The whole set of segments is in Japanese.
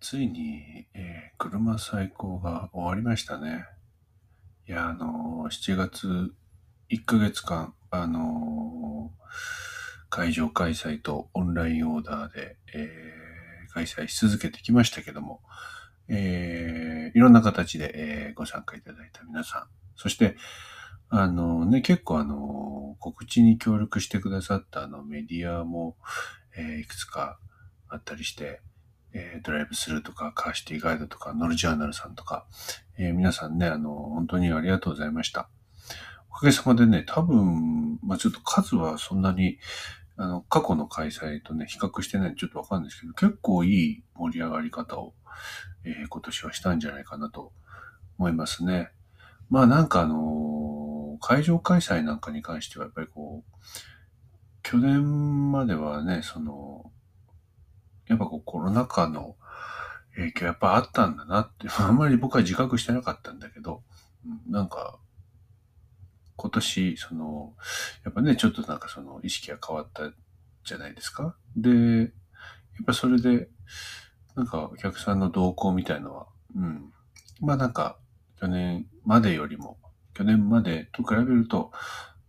ついに、えー車最高が終わりましたね。いや、あのー7月1ヶ月間、あのー会場開催とオンラインオーダーで、えー開催し続けてきましたけども、えーいろんな形で、えご参加いただいた皆さん、そして、あのね、結構あの、告知に協力してくださったあのメディアも、えいくつかあったりして、えードライブスルーとか、カーシティガイドとか、ノルジャーナルさんとか、えー皆さんね、あの、本当にありがとうございました。おかげさまでね、多分、まあちょっと数はそんなに、あの、過去の開催とね、比較してないんでちょっとわかるんですけど、結構いい盛り上がり方を、えー今年はしたんじゃないかなと思いますね。まあなんかあの会場開催なんかに関してはやっぱりこう、去年まではね、その、やっぱこうコロナ禍の影響やっぱあったんだなって、あんまり僕は自覚してなかったんだけど、なんか、今年、その、やっぱね、ちょっとなんかその意識が変わったじゃないですか。で、やっぱそれで、なんかお客さんの動向みたいのは、うん。まあなんか、去年までよりも、去年までと比べると、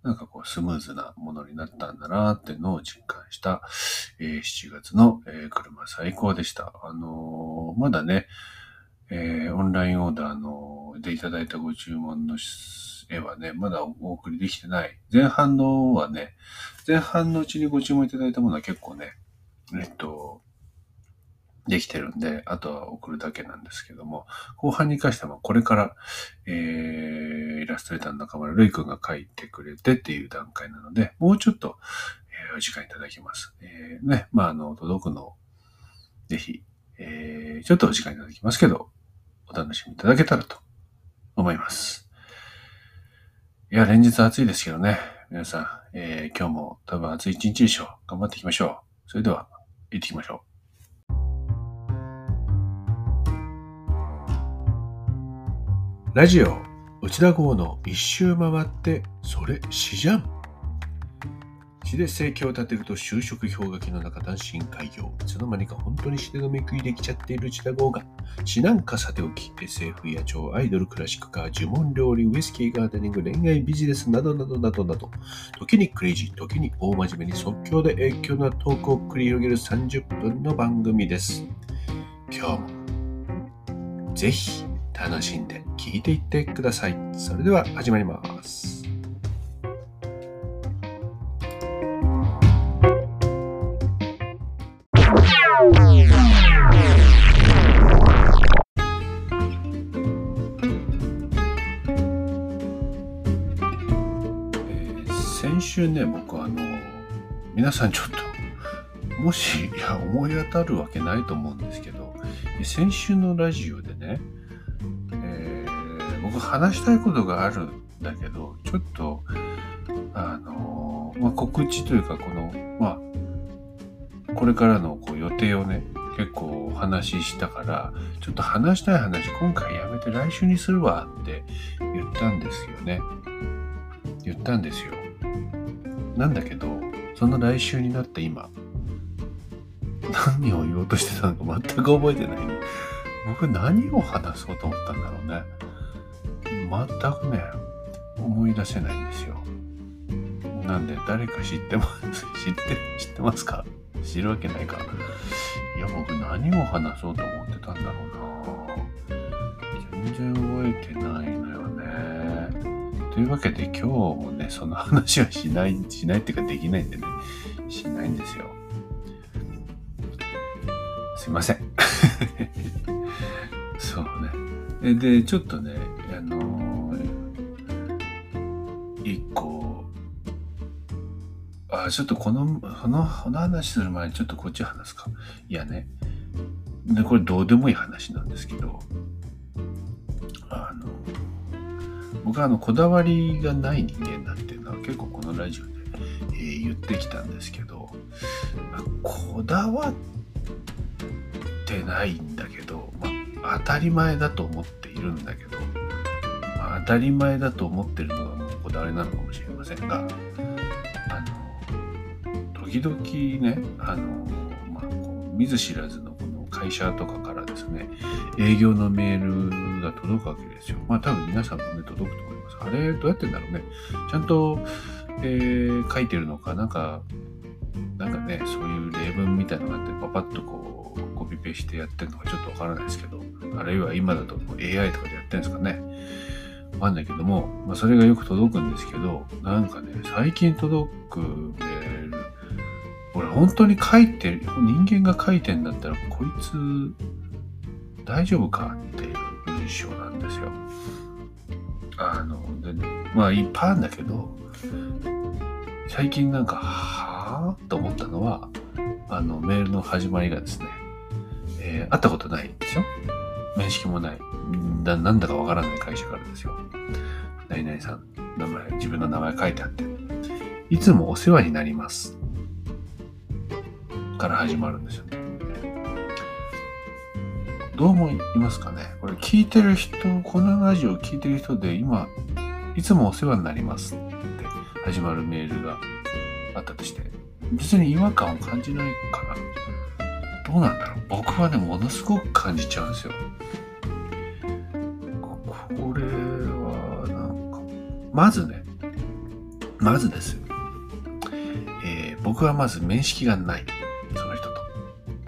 なんかこうスムーズなものになったんだなっていうのを実感した、えー7月の、えー車最高でした。あのーまだね、えーオンラインオーダーのでいただいたご注文の絵はね、まだお送りできてない。前半のはね、前半のうちにご注文いただいたものは結構ね、えっと、できてるんで、あとは送るだけなんですけども、後半に関してはこれから、えー、イラストレーターの中村るいくんが書いてくれてっていう段階なので、もうちょっと、えーお時間いただきます。えーね、まあ、あの、届くのを、ぜひ、えー、ちょっとお時間いただきますけど、お楽しみいただけたらと思います。いや、連日暑いですけどね、皆さん、えー今日も多分暑い一日でしょう。頑張っていきましょう。それでは、行ってきましょう。ラジオ、内田号の一周回って、それ詩じゃん。詩で生計を立てると就職氷河期の中単身開業。いつの間にか本当に詩で飲み食いできちゃっている内田号が、詩なんかさておき、SF や超アイドル、クラシックカー、呪文料理、ウイスキー、ガーデニング、恋愛、ビジネスなどなどなどなど、時にクレイジー、時に大真面目に即興で影響のトークを繰り広げる30分の番組です。今日も、ぜひ楽しんで聞いていってください。それでは始まります。えー先週ね、僕あの、皆さんちょっと、もし、いや、思い当たるわけないと思うんですけど、先週のラジオでね、僕話したいことがあるんだけど、ちょっと、あの、まあ、告知というか、この、まあ、これからのこう予定をね、結構お話ししたから、ちょっと話したい話、今回やめて来週にするわって言ったんですよね。言ったんですよ。なんだけど、その来週になって今、何を言おうとしてたのか全く覚えてない。僕何を話そうと思ったんだろうね。全くね、思い出せないんですよ。なんで誰か知ってます 知って、知ってますか？知るわけないか。いや、僕何を話そうと思ってたんだろうな全然覚えてないのよね。というわけで今日もね、その話はしない、しないっていうかできないんでね、しないんですよ。すいません。そうね。で、ちょっとね、あのあ、ちょっとこの、この、この話する前にちょっとこっち話すか。いやね。で、これどうでもいい話なんですけど、あの、僕はあの、こだわりがない人間だっていうのは結構このラジオで、えー言ってきたんですけど、こだわってないんだけど、ま、当たり前だと思っているんだけど、ま、当たり前だと思ってるのがもうこだわりなのかもしれませんが、時々ね、あの、まあ、こう見ず知らずのこの会社とかからですね、営業のメールが届くわけですよ。まあ多分皆さんもね、届くと思います。あれ、どうやってんだろうね。ちゃんと、えー、書いてるのか、なんか、なんかね、そういう例文みたいなのがあって、パパッとこう、コピペしてやってるのかちょっとわからないですけど、あるいは今だと AI とかでやってるんですかね。わかんないけども、まあ、それがよく届くんですけど、なんかね、最近届くメ、俺本当に書いてる、人間が書いてんだったら、こいつ、大丈夫かっていう文章なんですよ。あの、でまあいっぱいあるんだけど、最近なんか、はぁと思ったのは、あの、メールの始まりがですね、えー、会ったことないでしょ面識もない。だ、なんだかわからない会社からですよ。何々さん、名前、自分の名前書いてあって、いつもお世話になります。から始まるんですよね。どう思いますかね？これ聞いてる人、このラジオ聞いてる人で今、いつもお世話になりますって始まるメールがあったとして、別に違和感を感じないかなどうなんだろう？僕はね、ものすごく感じちゃうんですよ。これは、なんか、まずね、まずですよ。えー、僕はまず面識がない。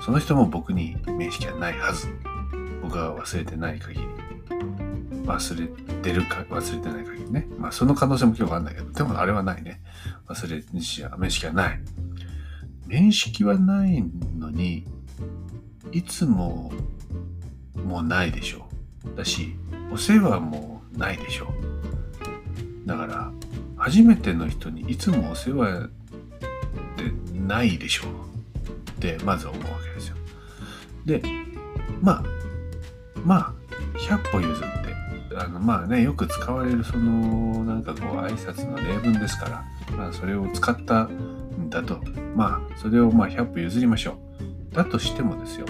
その人。も僕に面識がないはず。僕が忘れてない限り。忘れてるか、忘れてない限りね。まあその可能性も今日はあるんだけど、でもあれはないね。忘れてしや面識はない。面識はないのに、いつももうないでしょう。だし、お世話もないでしょう。だから、初めての人にいつもお世話ってないでしょうってまず思うわけですよ。で、まあ、まあ、100歩譲って、あの、まあね、よく使われるその、なんかこう、挨拶の例文ですから、まあ、それを使ったんだと、まあ、それをまあ、100歩譲りましょう。だとしてもですよ、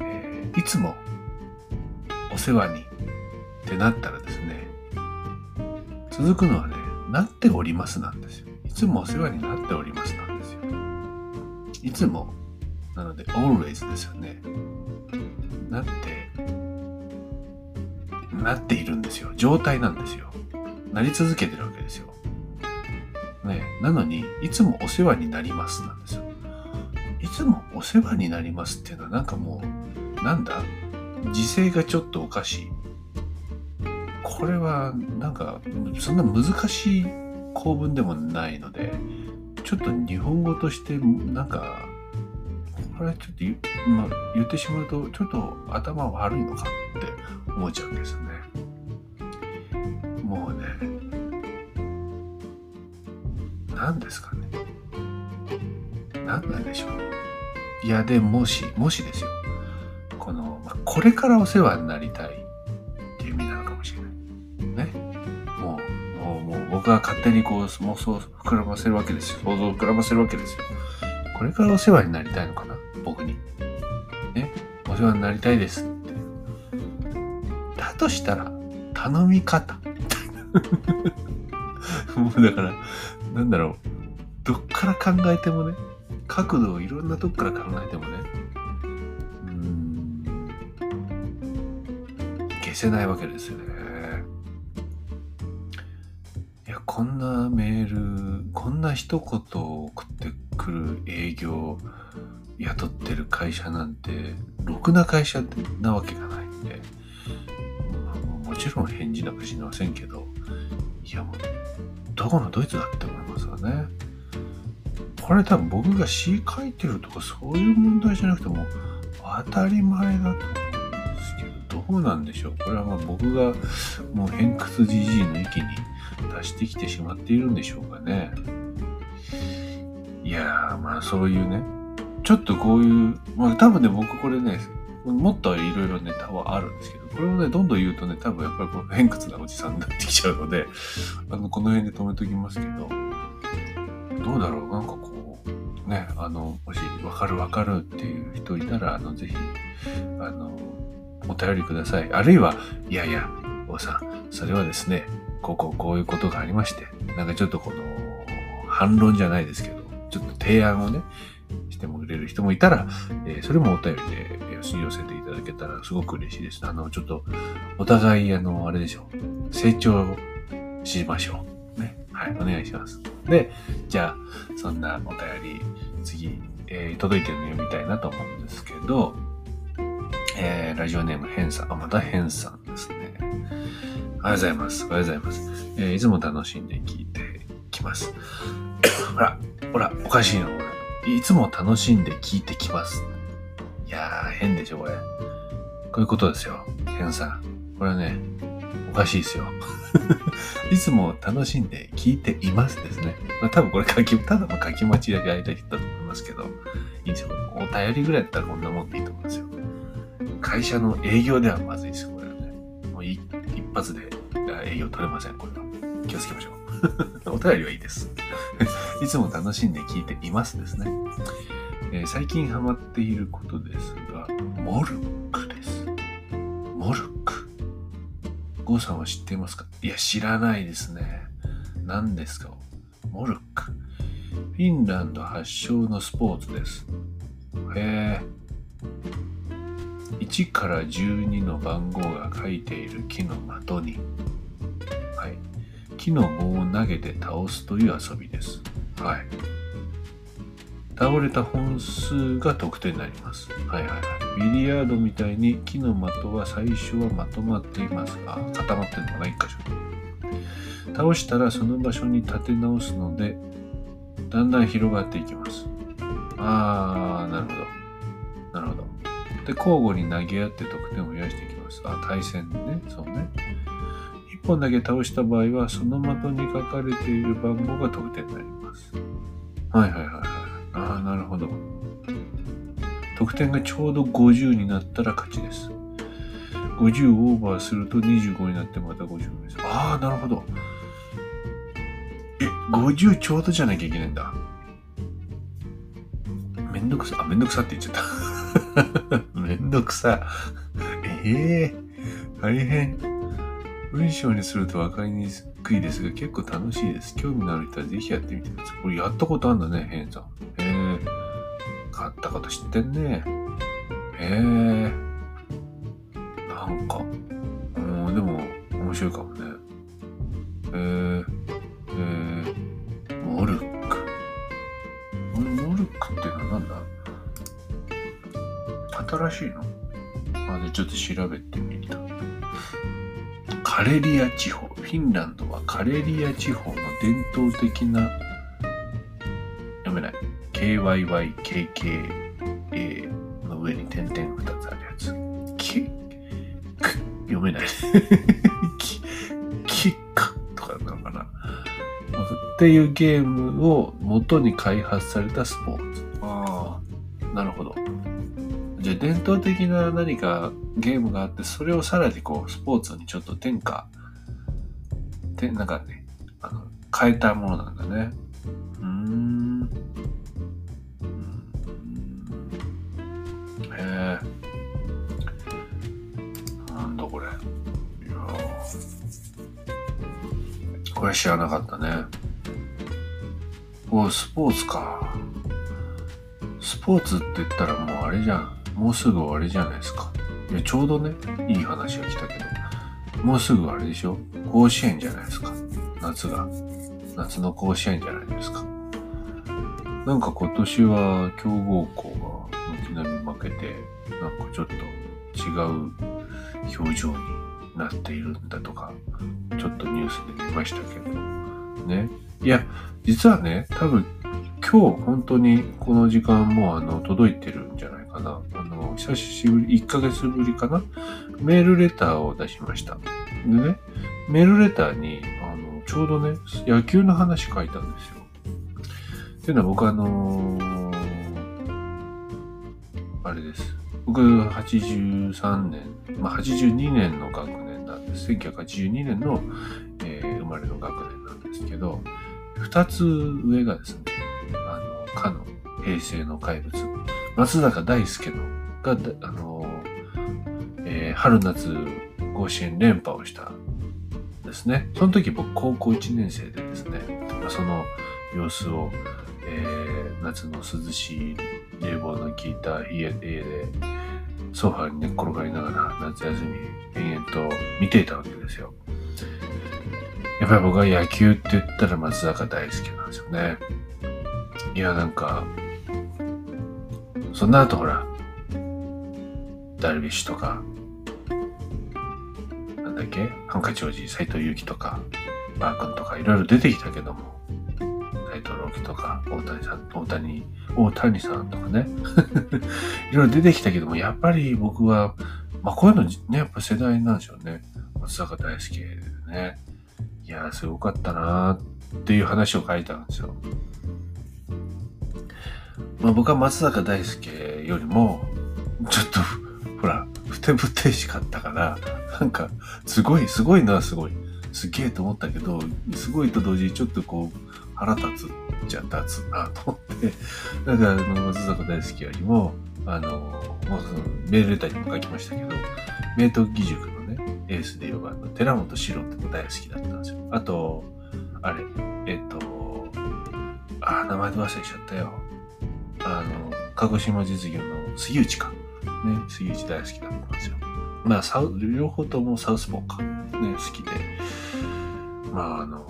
えー、いつもお世話にってなったらですね、続くのはね、なっておりますなんですよ。いつもお世話になっております。いつも、なので always ですよね。なって、なっているんですよ。状態なんですよ。なり続けてるわけですよ。ね、なのに、いつもお世話になりますなんですよ。いつもお世話になりますっていうのはなんかもう、なんだ？時勢がちょっとおかしい。これはなんかそんな難しい構文でもないので、ちょっと日本語としてなんか、これはちょっと言,、まあ、言ってしまうと、ちょっと頭悪いのかって思っちゃうんですよね。もうね、何ですかね。何なんでしょう。いや、でもし、もしですよ。この、まあ、これからお世話になりたい僕は勝手にこう妄想を膨らませるわけですよ。想像を膨らませるわけですよ。これからお世話になりたいのかな？僕に。ね？お世話になりたいですって。だとしたら、頼み方。もうだから、なんだろう。どっから考えてもね、角度をいろんなとこから考えてもね、うん、消せないわけですよね。こんなメール、こんな一言を送ってくる営業、雇ってる会社なんて、ろくな会社なわけがないんで、もちろん返事なんかしませんけど、いやもう、どこのドイツだって思いますわね。これ多分僕が詩書いてるとかそういう問題じゃなくても当たり前だと思うんですけどどうなんでしょうこれはまあ僕がもう偏屈じじいの域に達してきてしまっているんでしょうかね。いや、まあそういうね、ちょっとこういう、まあ多分ね、僕これね、もっといろいろネタはあるんですけど、これをね、どんどん言うとね、多分やっぱりこう偏屈なおじさんになってきちゃうので、あの、この辺で止めときますけど、どうだろうなんかこう、ね、あの、もしわかるわかるっていう人いたら、あの、ぜひ、あの、お便りください。あるいは、いやいや、王さん、それはですね、こうこうこういうことがありまして、なんかちょっとこの、反論じゃないですけど、ちょっと提案をね、してもくれる人もいたら、えー、それもお便りで寄せていただけたらすごく嬉しいです。あの、ちょっと、お互い、あの、あれでしょう。成長しましょう。ね。はい、お願いします。で、じゃあ、そんなお便り、次、えー、届いてるの読みたいなと思うんですけど、えー、ラジオネーム、ヘンさん。あ、またヘンさんですね。ありがとうございます。ありがとうございます。えー、いつも楽しんで聞いてきます。ほら、ほら、おかしいの、これ。いつも楽しんで聞いてきます。いやー、変でしょ、これ。こういうことですよ。ヘンさん。これはね、おかしいですよ。いつも楽しんで聞いていますですね。まあ、多分これ書き、ただの書き間違いだったと思いますけど、いいんですよ。お便りぐらいだったらこんなもんでいいと思いますよ。会社の営業ではまずいですよ、これはね。もう一発で営業取れません、これは。気をつけましょう。お便りはいいです。いつも楽しんで聞いていますですね。えー、最近ハマっていることですが、モルックです。モルック。ゴーさんは知っていますか？いや、知らないですね。何ですか？モルック。フィンランド発祥のスポーツです。へえ。1から12の番号が書いている木の的に、木の棒を投げて倒すという遊びです。はい。倒れた本数が得点になります。はいはいはい。ビリヤードみたいに木の的は最初はまとまっていますが、固まってるのかな、一箇所。倒したらその場所に立て直すので、だんだん広がっていきます。あー、なるほど。なるほど。で、交互に投げ合って得点を増やしていきます。あ、対戦ね。そうね。本だけ倒した場合は、その的に書かれている番号が得点になります。はいはいはいはい。ああ、なるほど。得点がちょうど50になったら勝ちです。50オーバーすると25になってまた50です。ああ、なるほど。え、50ちょうどじゃなきゃいけないんだ。めんどくさ、あ、めんどくさって言っちゃった。めんどくさ。ええー、大変。文章にすると分かりにくいですが、結構楽しいです。興味のある人はぜひやってみてください。これやったことあるんだね、ヘンさん。へえ。買ったこと知ってんね。へえ。なんか、うん、でも、面白いかもね。へえ。へえ。モルック。モルックっていうのは何だ？新しいの？あ、で、ちょっと調べてみた。カレリア地方。フィンランドはカレリア地方の伝統的な、読めない。KYYKKA の上に点々2つあるやつ。キック、読めない。キキックとかなのかな。っていうゲームを元に開発されたスポーツ。ああ、なるほど。じゃあ伝統的な何かゲームがあって、それをさらにこう、スポーツにちょっと転化、てなんかね、あの、変えたものなんだね。うーん。へえ。なんだこれ。いやこれ知らなかったね。おスポーツか。スポーツって言ったらもうあれじゃん。もうすぐ終わりじゃないですか。いや、ちょうどね、いい話が来たけど、もうすぐあれでしょ？甲子園じゃないですか。夏が。夏の甲子園じゃないですか。なんか今年は強豪校が軒並み負けて、なんかちょっと違う表情になっているんだとか、ちょっとニュースで見ましたけど、ね。いや、実はね、多分今日本当にこの時間もあの届いてるんじゃないかな。久しぶり、1ヶ月ぶりかなメールレターを出しました。でね、メールレターに、あの、ちょうどね、野球の話書いたんですよ。っていうのは僕あのー、あれです。僕83年、まあ、82年の学年なんです。1982年の、えー、生まれの学年なんですけど、二つ上がですね、あの、かの平成の怪物、松坂大輔のが、あの、えー、春夏甲子園連覇をしたですね。その時僕高校1年生でですね、その様子を、えー、夏の涼しい冷房の効いた家で、ソファに寝っ転がりながら夏休み延々と見ていたわけですよ。やっぱり僕は野球って言ったら松坂大輔なんですよね。いや、なんか、そんな後ほら、ダルビッシュとか、なんだっけハンカチ王子、斎藤佑樹とか、バー君とかいろいろ出てきたけども、斎藤朗希とか、大谷さん、大谷、大谷さんとかね、いろいろ出てきたけども、やっぱり僕は、まあこういうのね、やっぱ世代なんでしょうね。松坂大輔ね。いやー、すごかったなーっていう話を書いたんですよ。まあ僕は松坂大輔よりも、ちょっと、ほら、ふてぶてしかったから、なんか、すごい、すごいな、すごい。すげえと思ったけど、すごいと同時にちょっとこう、腹立つじゃ立つなと思って、だから、あの、松坂大輔よりも、あの、もうそのメールレターにも書きましたけど、明徳義塾のね、エースで4番の寺本史郎っての大好きだったんですよ。あと、あれ、えっと、あー、名前で忘れちゃったよ。あの、鹿児島実業の杉内か。ね、杉内大好きだったんですよ。まあ、サウ、両方ともサウスポーか。ね、好きで。まあ、あの、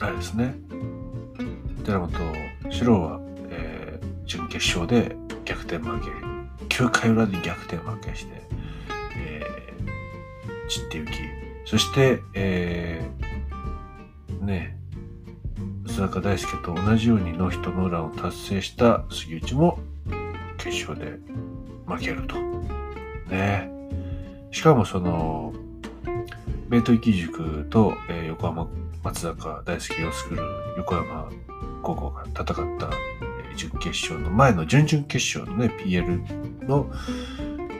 あれですね。寺本史郎は、えー準決勝で逆転負け。9回裏で逆転負けして、えー散ってゆき。そして、えーね、松坂大輔と同じようにノーヒットノーランを達成した杉内も決勝で負けると。ね。しかもその、明徳義塾と、えー横浜松坂大輔を作る横浜高校が戦った、えー準決勝の前の準々決勝のね、PL の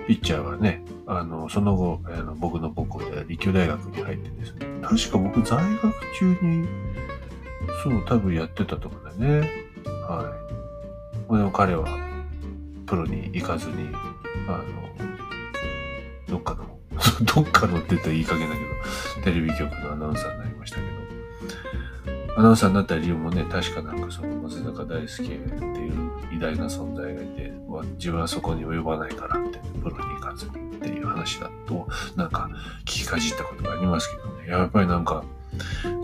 ピッチャーはね、あの、その後、あの僕の母校で立教大学に入ってですね、確か僕在学中に、そう、多分やってたとこだね。はい。でも彼は、プロに行かずに、あの、どっかの、どっかのって言ったらいい加減だけど、テレビ局のアナウンサーになりましたけど、アナウンサーになった理由もね、確かなんかその松坂大輔っていう偉大な存在がいて、自分はそこに及ばないからって、プロに行かずにっていう話だと、なんか聞きかじったことがありますけどね、やっぱりなんか、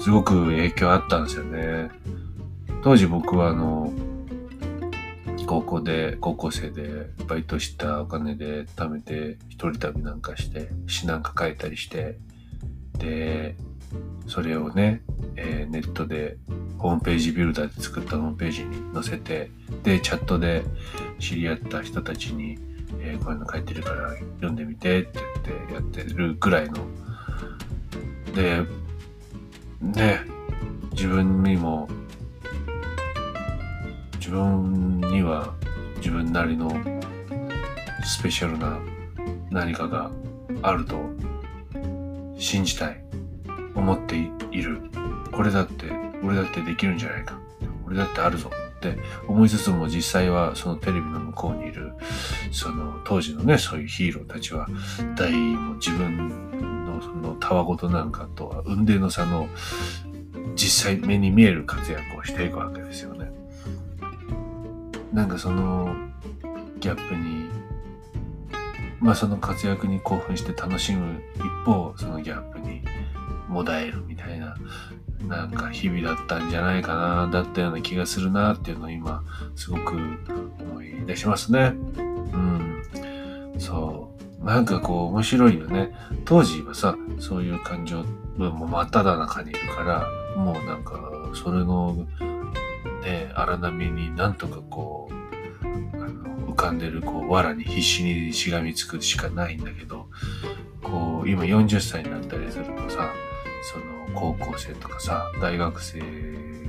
すごく影響あったんですよね。当時僕はあの、高校で、高校生でバイトしたお金で貯めて一人旅なんかして、詩なんか書いたりして、で、それをね、えーネットでホームページビルダーで作ったホームページに載せて、で、チャットで知り合った人たちに、えーこういうの書いてるから読んでみてって言ってやってるぐらいの。で、ね、自分にも、自分には自分なりのスペシャルな何かがあると信じたい。思っている。これだって、俺だってできるんじゃないか。俺だってあるぞって思いつつも実際はそのテレビの向こうにいる、その当時のね、そういうヒーローたちは、大も自分のそのたわごとなんかとは運命の差の実際目に見える活躍をしていくわけですよね。なんかそのギャップに、まあその活躍に興奮して楽しむ一方、そのギャップにもだえるみたいな、なんか日々だったんじゃないかな、だったような気がするなっていうのを今、すごく思い出しますね。うん。そう。なんかこう面白いよね。当時はさ、そういう感情、もう真っ只中にいるから、もうなんか、それの、ね、荒波になんとかこう、浮かんでるこう藁に必死にしがみつくしかないんだけど、こう、今40歳になったりするとさ、その高校生とかさ、大学生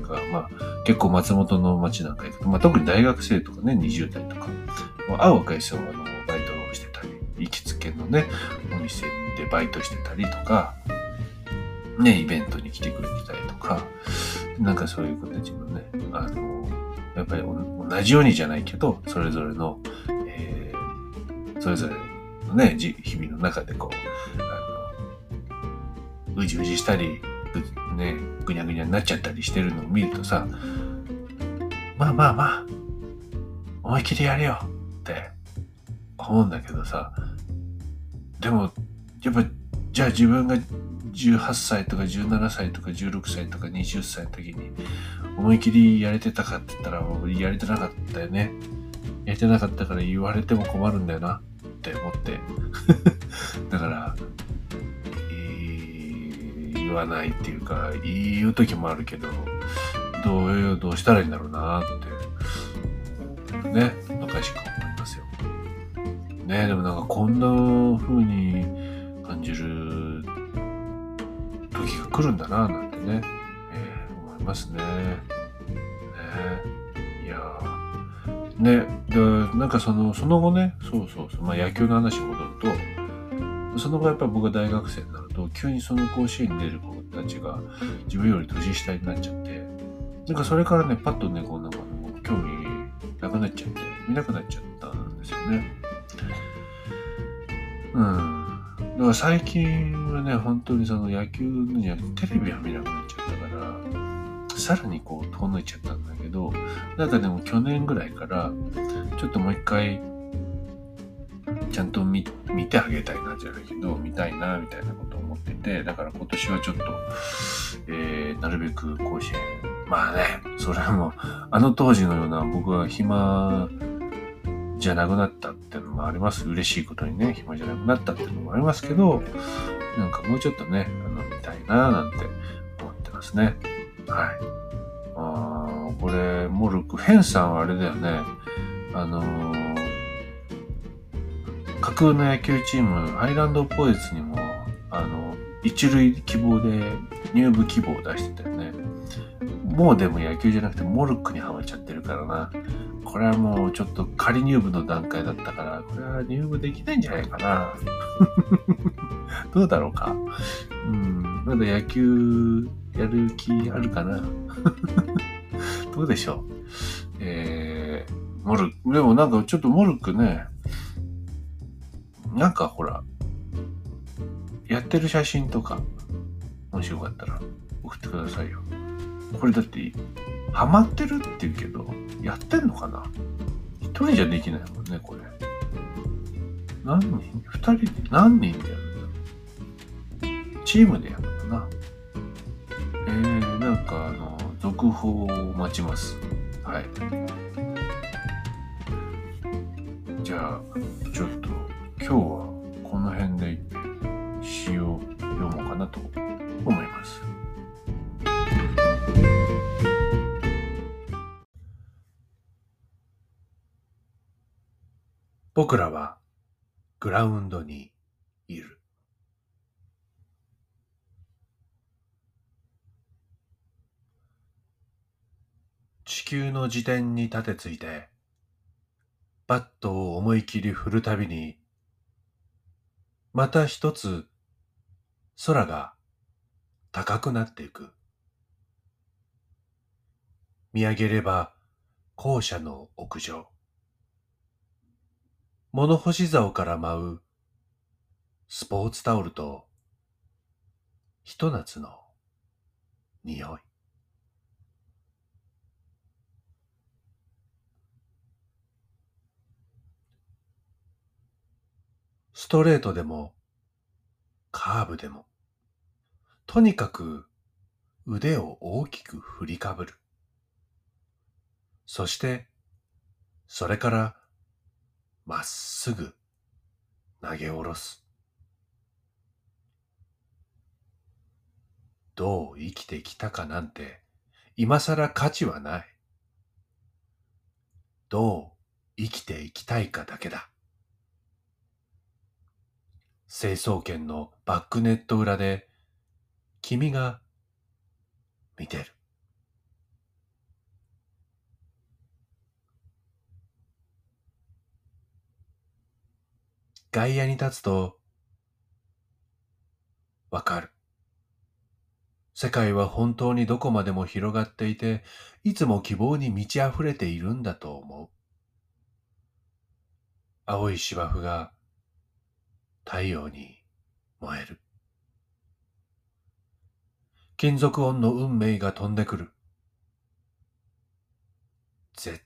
が、まあ結構松本の街なんか行くと、まあ特に大学生とかね、20代とか、会う若い人はあのバイトをしてたり、行きつけのね、お店でバイトしてたりとか、ね、イベントに来てくれてたりとか、なんかそういう子たちのね、あの、やっぱり同じようにじゃないけど、それぞれの、えーそれぞれのね、日々の中でこう、あの、うじうじしたり、ぐね、ぐにゃぐにゃになっちゃったりしてるのを見るとさ、まあまあまあ、思い切りやれよって思うんだけどさ、でも、やっぱ、じゃあ自分が18歳とか17歳とか16歳とか20歳の時に思い切りやれてたかって言ったらやれてなかったよね。やれてなかったから言われても困るんだよなって思って。だから、言わないっていうか、言う時もあるけど、どう、どうしたらいいんだろうなって、ね、おかしく思いますよ。ね、でもなんかこんな風に来るんだな、なんてね、えー、思いますね。ねいやね、で、なんかその、その後ね、そうそうそう、まあ野球の話戻ると、その後やっぱり僕が大学生になると、急にその甲子園に出る子たちが自分より年下になっちゃって、なんかそれからね、パッとね、こうなんかもう興味なくなっちゃって、見なくなっちゃったんですよね。うん。だから最近はね、本当にその野球のじゃテレビは見なくなっちゃったから、さらにこう遠のいちゃったんだけど、なんかでも去年ぐらいから、ちょっともう一回、ちゃんと見てあげたいなじゃないけど、見たいなみたいなことを思ってて、だから今年はちょっと、えー、なるべく甲子園、まあね、それはもう、あの当時のような僕は暇じゃなくなったっていうのもあります。嬉しいことにね、暇じゃなくなったっていうのもありますけど、なんかもうちょっとね、あの、見たいななんて思ってますね。はい。あこれ、モルク、ヘンさんはあれだよね。あのー、架空の野球チーム、アイランドポエツにも、あの、一塁希望で入部希望を出してたよね。もうでも野球じゃなくてモルックにハマっちゃってるからな。これはもうちょっと仮入部の段階だったから、これは入部できないんじゃないかな。どうだろうか。うん、まだ野球やる気あるかな。どうでしょう。えー、モルクでもなんかちょっとモルクね、なんかほら、やってる写真とか、もしよかったら送ってくださいよ。これだって、ハマってるって言うけど、やってんのかな？一人じゃできないもんね、これ。何人？二人で？何人でやるんだ？チームでやるのかな？えー、なんかあの、続報を待ちます。はい。じゃあ、僕らはグラウンドにいる。地球の自転に立てついて、バットを思い切り振るたびに、また一つ空が高くなっていく。見上げれば校舎の屋上。物干し竿から舞うスポーツタオルとひと夏の匂い。ストレートでもカーブでもとにかく腕を大きく振りかぶる。そしてそれからまっすぐ投げ下ろす。どう生きてきたかなんて今更価値はない。どう生きていきたいかだけだ。成層圏のバックネット裏で君が見てる。外野に立つと、わかる。世界は本当にどこまでも広がっていて、いつも希望に満ち溢れているんだと思う。青い芝生が太陽に燃える。金属音の運命が飛んでくる。絶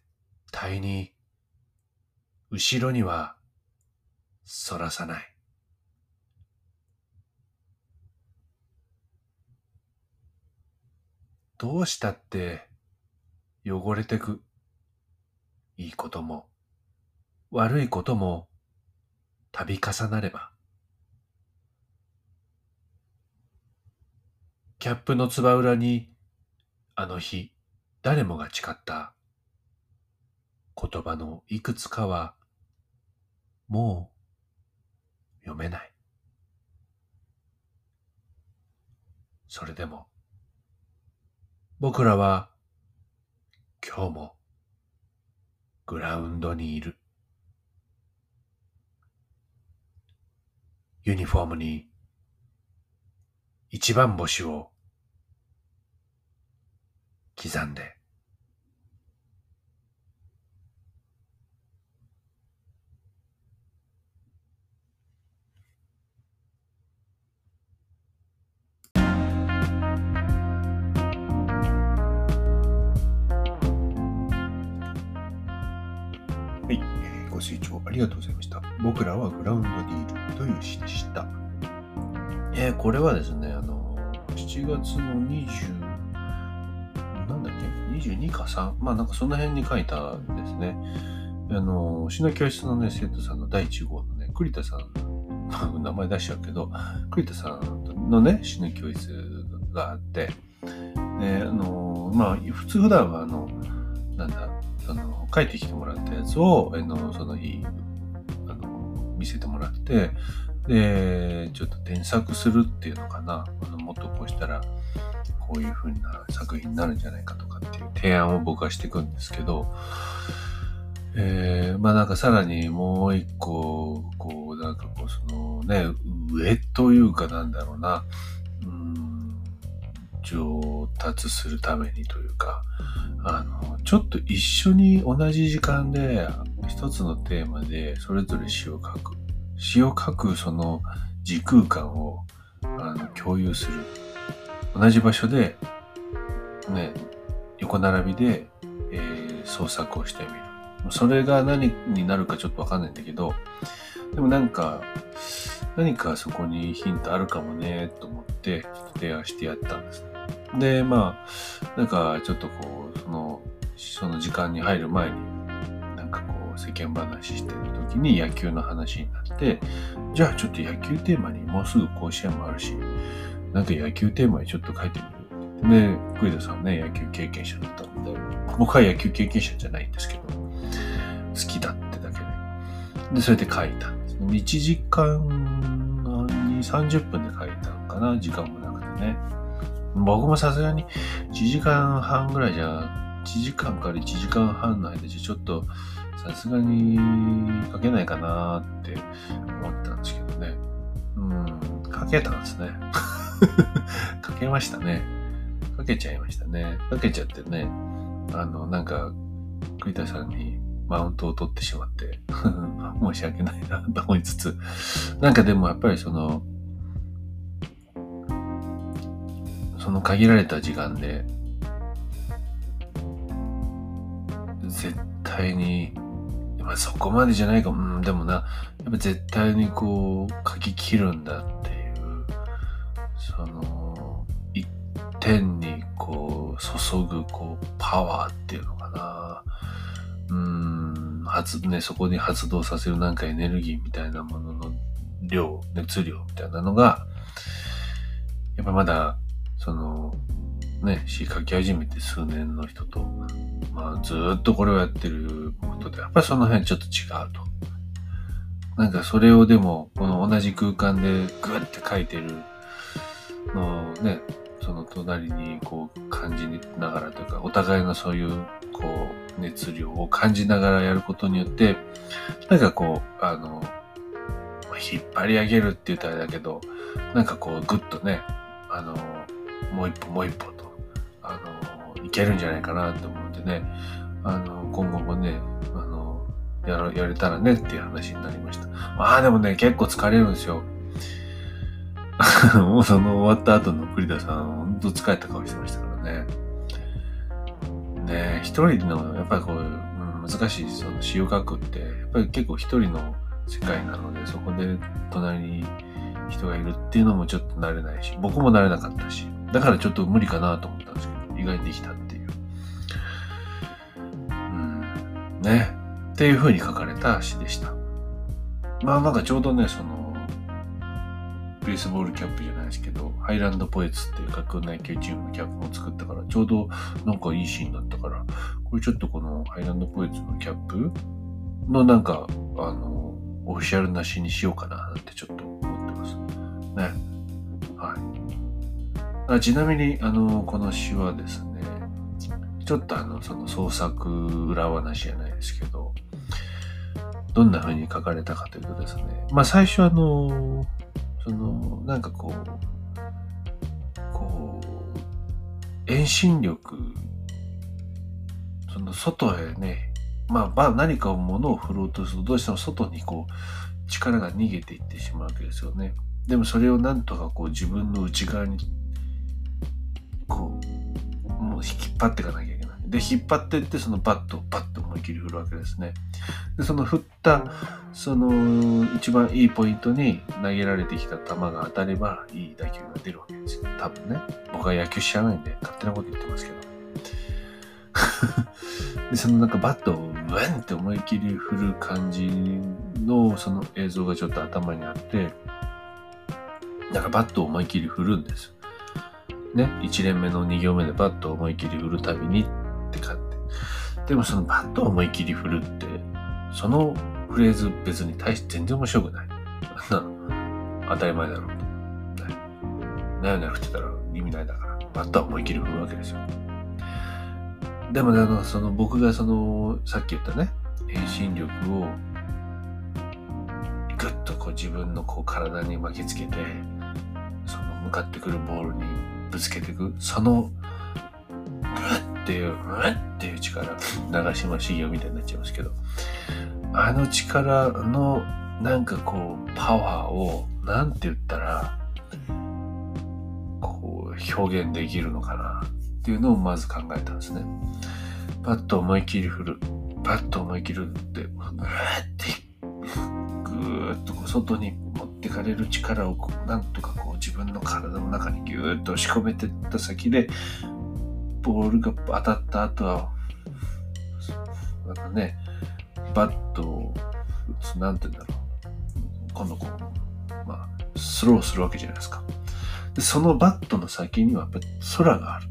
対に後ろには反らさない。どうしたって汚れてく。いいことも悪いことも度重なれば。キャップのつば裏にあの日誰もが誓った言葉のいくつかはもう読めない。それでも僕らは今日もグラウンドにいる。ユニフォームに一番星を刻んで。ご清聴ありがとうございました。僕らはグラウンドにいるという詩でした。えー、これはですね、あの、7月の20、なんだっけ ?22 か 3? まあなんかその辺に書いたんですね。あの、詩の教室のね、生徒さんの第1号のね、栗田さん、名前出しちゃうけど、栗田さんのね、詩の教室があって、で、あの、まあ、普通普段は、あの、帰ってきてもらったやつを、あの、その日、あの、見せてもらって、で、ちょっと添削するっていうのかな。あのもっとこうしたら、こういう風な作品になるんじゃないかとかっていう提案を僕はしていくんですけど、えー、まあなんかさらにもう一個、こう、なんかこう、そのね、上というかなんだろうな、上達するためにというか、あの、ちょっと一緒に同じ時間で一つのテーマでそれぞれ詩を書く。詩を書くその時空間をあの共有する。同じ場所で、ね、横並びで、えー、創作をしてみる。それが何になるかちょっとわかんないんだけど、でもなんか、何かそこにヒントあるかもね、と思って、提案してやったんです。で、まあ、なんかちょっとこう、その、その時間に入る前に、なんかこう、世間話してる時に野球の話になって、じゃあちょっと野球テーマにもうすぐ甲子園もあるし、なんか野球テーマにちょっと書いてみる。で、栗田さんね、野球経験者だったので、僕は野球経験者じゃないんですけど、好きだってだけで。で、それで書いたんです。1時間に30分で書いたのかな、時間もなくてね。僕もさすがに1時間半ぐらいじゃ、1時間から1時間半の間じゃちょっとさすがに書けないかなって思ったんですけどね。うん、書けたんですね。書けましたね。書けちゃいましたね。書けちゃってね、あの、なんか、栗田さんにマウントを取ってしまって、申し訳ないなと思いつつ、なんかでもやっぱりその、その限られた時間で、絶対に、まあそこまでじゃないかも、うん、でもな、やっぱ絶対にこう、書き切るんだっていう、その、一点にこう、注ぐ、こう、パワーっていうのかな。うん、発、ね、そこに発動させるなんかエネルギーみたいなものの量、熱量みたいなのが、やっぱまだその、ね、詩書き始めて数年の人と、まあずっとこれをやってることで、やっぱりその辺ちょっと違うと。なんかそれをでも、この同じ空間でグッて書いてるのをね、その隣にこう感じながらというか、お互いのそういうこう熱量を感じながらやることによって、なんかこう、あの、引っ張り上げるって言ったらあれだけど、なんかこうグッとね、あの、もう一歩もう一歩と、あの、いけるんじゃないかなと思ってね、あの、今後もね、あの、やら、やれたらねっていう話になりました。まあでもね、結構疲れるんですよ。もうその終わった後の栗田さん、ほんと疲れた顔してましたからね。ね一人の、やっぱりこう、うん、難しいその詩を書くって、やっぱり結構一人の世界なので、そこで隣に人がいるっていうのもちょっと慣れないし、僕も慣れなかったし、だからちょっと無理かなと思ったんですけど、意外にできたっていう。うん。ね。っていう風に書かれた詩でした。まあなんかちょうどね、その、ベースボールキャップじゃないですけど、ハイランドポエツっていう学内系チームのキャップを作ったから、ちょうどなんかいいシーンだったから、これちょっとこのハイランドポエツのキャップのなんか、あの、オフィシャルな詩にしようかななんてちょっと思ってます。ね。はい。あちなみに、あの、この詩はですね、ちょっとあの、その創作裏話じゃないですけど、どんな風に書かれたかというとですね、まあ最初あの、その、なんかこう、こう、遠心力、その外へね、まあ、まあ何か物を振ろうとすると、どうしても外にこう、力が逃げていってしまうわけですよね。でもそれをなんとかこう自分の内側に、こう、もう引っ張っていかなきゃいけない。で、引っ張っていって、そのバットをバッと思い切り振るわけですね。で、その振った、その、一番いいポイントに投げられてきた球が当たれば、いい打球が出るわけですよ。多分ね。僕は野球知らないんで、勝手なこと言ってますけど。で、そのなんかバットをウェンって思い切り振る感じの、その映像がちょっと頭にあって、なんかバットを思い切り振るんです。ね。1連目の2行目でバットを思い切り振るたびにって書いて。でもそのバットを思い切り振るって、そのフレーズ別に対して全然面白くない。あんな当たり前だろうと。なよなよ振ってたら意味ないだから、バットは思い切り振るわけですよ。でもね、あの、その僕がその、さっき言ったね、遠心力をぐっとこう自分のこう体に巻きつけて、その向かってくるボールにぶつけていく、そのっていう、うんっていう力、長島茂雄みたいになっちゃいますけど、あの力のなんかこう、パワーを、なんて言ったら、こう、表現できるのかなっていうのをまず考えたんですね。パッと思い切り振る。パッと思い切るって、ぐーって、ぐーっと外にってかれる力を、なんとかこう自分の体の中にぎゅーっと押し込めてった先で、ボールが当たった後は、なんかね、バットを、なんて言うんだろう。今度こう、まあ、スローするわけじゃないですか。で、そのバットの先にはやっぱり空がある。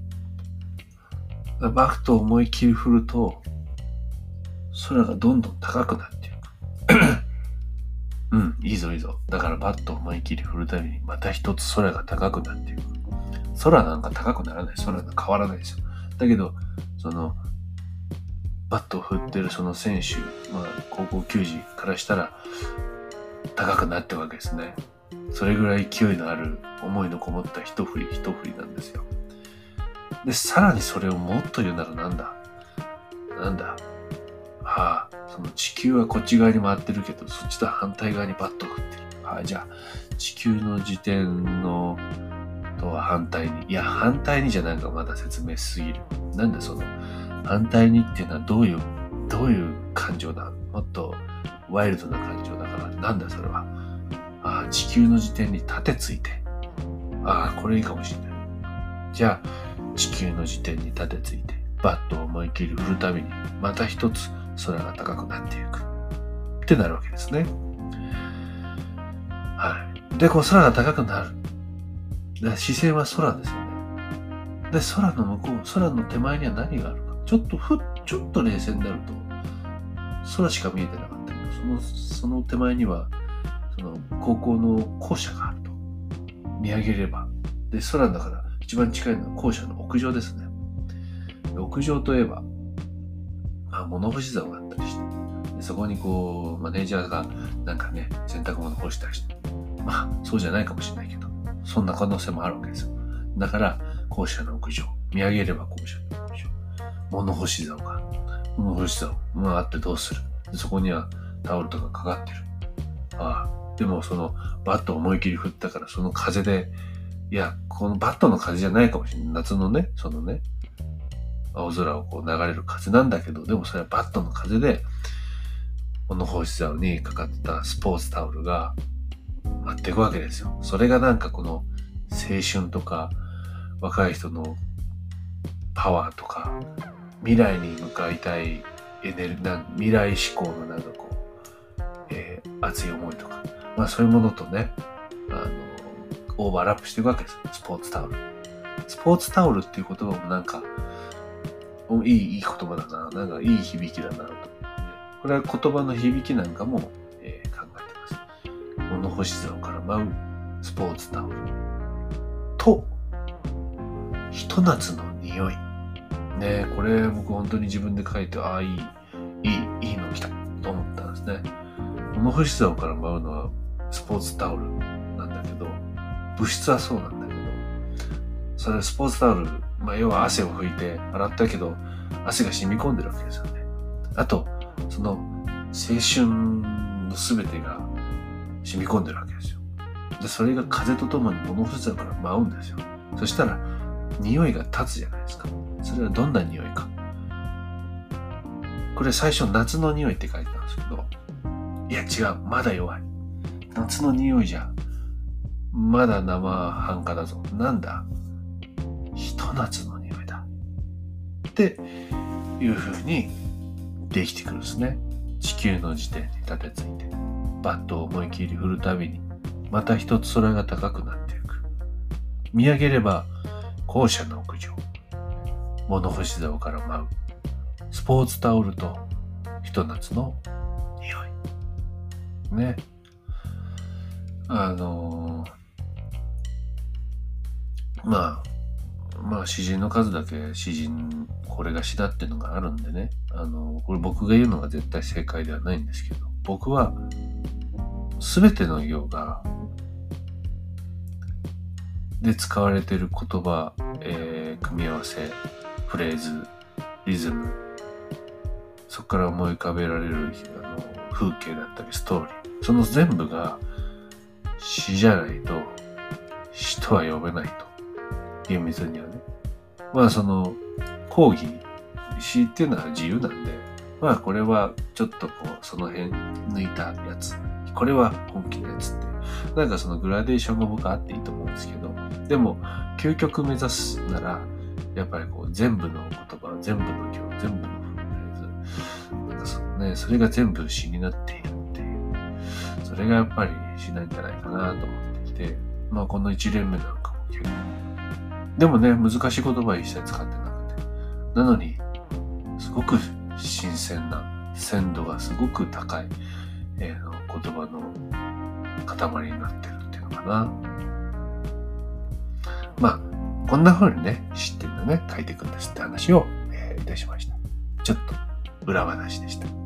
バットを思い切り振ると、空がどんどん高くなっていく。うん、いいぞいいぞ。だからバットを思い切り振るたびに、また一つ空が高くなっていく。空なんか高くならない。空なんか変わらないですよ。だけど、その、バットを振ってるその選手、まあ、高校球児からしたら、高くなってるわけですね。それぐらい勢いのある思いのこもった一振り一振りなんですよ。で、さらにそれをもっと言うならなんだ？なんだ？ああ、その地球はこっち側に回ってるけど、そっちと反対側にバット振ってる。ああ、じゃあ、地球の時点のとは反対に。いや、反対にじゃなんかまだ説明すぎる。なんだその、反対にっていうのはどういう、どういう感情だもっとワイルドな感情だから、なんだそれは。ああ、地球の時点に盾ついて。ああ、これいいかもしれない。じゃあ、地球の時点に盾ついて、バットを思い切り振るたびに、また一つ空が高くなっていく。ってなるわけですね。はい。で、こう空が高くなる。視線は空ですよね。で、空の向こう、空の手前には何があるか。ちょっとふっ、ちょっと冷静になると、空しか見えてなかったけど、その、その手前には、その高校の校舎があると。見上げれば。で、空だから一番近いのは校舎の屋上ですね。屋上といえば、まあ、物干し竿があったりして、そこにこう、マネージャーがなんかね、洗濯物干したりして、まあ、そうじゃないかもしれないけど、そんな可能性もあるわけですよ。だから、校舎の屋上。見上げれば校舎の屋上。物干し竿が。物干し竿。まああってどうするそこにはタオルとかかかってる。ああ。でもそのバット思い切り振ったからその風で、いや、このバットの風じゃないかもしれない。夏のね、そのね、青空をこう流れる風なんだけど、でもそれはバットの風で、物干し竿にかかったスポーツタオルが舞っていくわけですよ。それがなんかこの青春とか若い人のパワーとか未来に向かいたいエネルな未来志向のなんかこう、えー、熱い思いとか、まあそういうものとね、あの、オーバーラップしていくわけです。スポーツタオル。スポーツタオルっていう言葉もなんか、いい、いい言葉だな。なんかいい響きだなと。これは言葉の響きなんかも、えー、考えてます。物干し竿から舞うスポーツタオル。と、ひと夏の匂い。ねこれ僕本当に自分で書いて、ああ、いい、いい、いいの来たと思ったんですね。物干し竿から舞うのはスポーツタオルなんだけど、物質はそうなんだけど、それスポーツタオル、まあ要は汗を拭いて洗ったけど、汗が染み込んでるわけですよね。あと、その青春の全てが染み込んでるわけですよ。で、それが風とともに物干し竿から舞うんですよ。そしたら、匂いが立つじゃないですか。それはどんな匂いか。これ最初夏の匂いって書いてたんですけど、いや違う、まだ弱い。夏の匂いじゃ、まだ生半可だぞ。なんだと夏の匂いだ。っていう風にできてくるんですね。地球の時点に立てついて、バットを思い切り振るたびに、また一つ空が高くなっていく。見上げれば、校舎の屋上。物干し竿から舞う。スポーツタオルとひと夏の匂い。ね。あのー、まあ、まあ詩人の数だけ詩人これが詩だっていうのがあるんでね。あの、これ僕が言うのが絶対正解ではないんですけど、僕は全ての行がで使われている言葉、えー、組み合わせ、フレーズ、リズム、そこから思い浮かべられるあの風景だったりストーリー、その全部が詩じゃないと詩とは呼べないと。厳密にはね。まあその講義、詩っていうのは自由なんで、まあこれはちょっとこうその辺抜いたやつ、これは本気のやつって、なんかそのグラデーションが僕あっていいと思うんですけど、でも究極目指すなら、やっぱりこう全部の言葉、全部の行、全部のフレーズ、なんかそのね、それが全部詩になっているっていう、それがやっぱり詩ないんじゃないかなと思っていて、まあこの一連目なんかも結構、でもね、難しい言葉は一切使ってなくて、なのに、すごく新鮮な、鮮度がすごく高い、えー、の言葉の塊になってるっていうのかな。まあ、こんな風にね、知ってるのね、書いていくんですって話を、えー、いたしました。ちょっと裏話でした。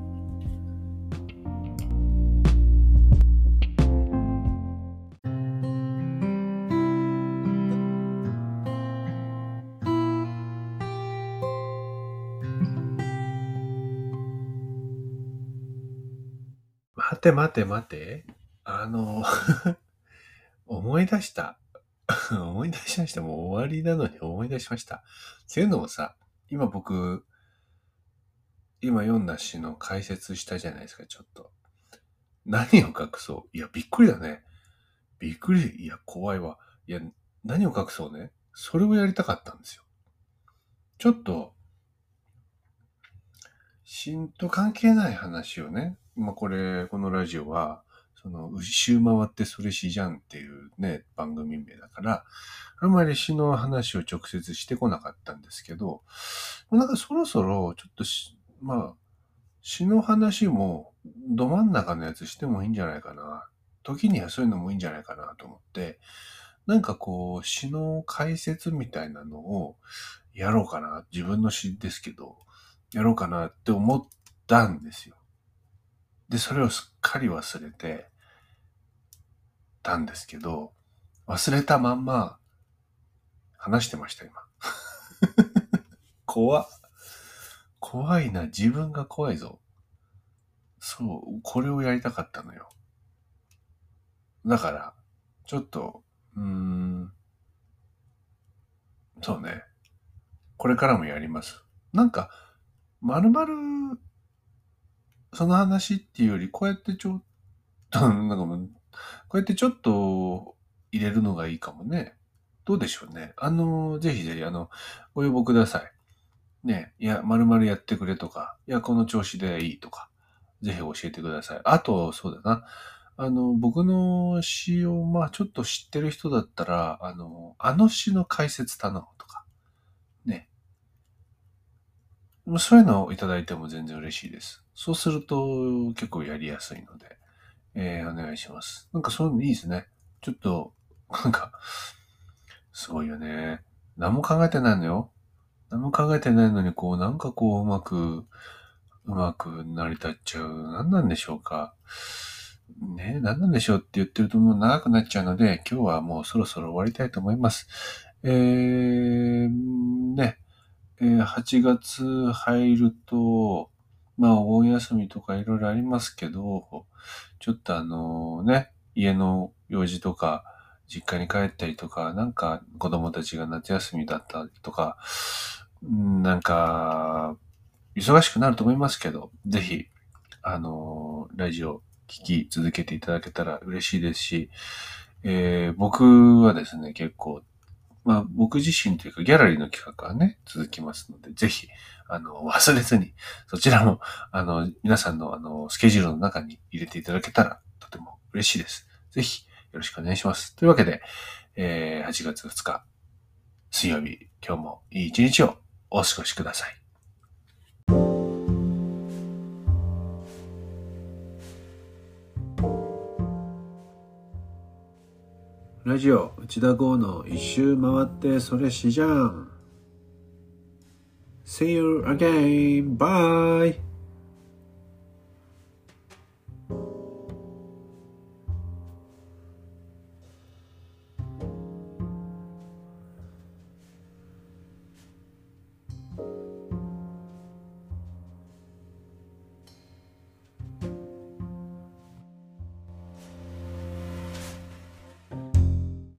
待て待て待て。あの、思い出した。思い出しました。もう終わりなのに思い出しました。っていうのもさ、今僕、今読んだ詩の解説したじゃないですか、ちょっと。何を隠そう？いや、びっくりだね。びっくり。いや、怖いわ。いや、何を隠そうね？それをやりたかったんですよ。ちょっと、詩と関係ない話をね、まあこれ、このラジオは、その、一周回ってそれ詩じゃんっていうね、番組名だから、あんまり詩の話を直接してこなかったんですけど、なんかそろそろちょっとまあ、詩の話もど真ん中のやつしてもいいんじゃないかな。時にはそういうのもいいんじゃないかなと思って、なんかこう、詩の解説みたいなのをやろうかな。自分の詩ですけど、やろうかなって思ったんですよ。で、それをすっかり忘れてたんですけど、忘れたまんま話してました、今。怖怖いな。自分が怖いぞ。そう、これをやりたかったのよ。だから、ちょっと、うーん、そうね。これからもやります。なんか、まるまる、その話っていうより、こうやってちょっと、なんかもう、こうやってちょっと入れるのがいいかもね。どうでしょうね。あの、ぜひぜひ、あの、ご要望ください。ね、いや、まるまるやってくれとか、いや、この調子でいいとか、ぜひ教えてください。あと、そうだな。あの、僕の詩を、まあ、ちょっと知ってる人だったら、あの、あの詩の解説頼むとか、ね。そういうのをいただいても全然嬉しいです。そうすると結構やりやすいので、えー、お願いします。なんかそういうのいいですね。ちょっと、なんか、すごいよね。何も考えてないのよ。何も考えてないのに、こう、なんかこう、うまく、うまく成り立っちゃう。何なんでしょうか。ね何なんでしょうって言ってるともう長くなっちゃうので、今日はもうそろそろ終わりたいと思います。えー、ね、え8月入ると、まあ、お盆休みとかいろいろありますけど、ちょっとあのね、家の用事とか、実家に帰ったりとか、なんか子供たちが夏休みだったりとか、なんか、忙しくなると思いますけど、ぜひ、あの、ラジオ聞き続けていただけたら嬉しいですし、えー僕はですね、結構、まあ僕自身というかギャラリーの企画はね、続きますので、ぜひ、あの、忘れずに、そちらも、あの、皆さんの、あの、スケジュールの中に入れていただけたら、とても嬉しいです。ぜひ、よろしくお願いします。というわけで、えー8月2日、水曜日、今日もいい一日をお過ごしください。ラジオ内田剛の一周回ってそれしじゃん。See you again. Bye.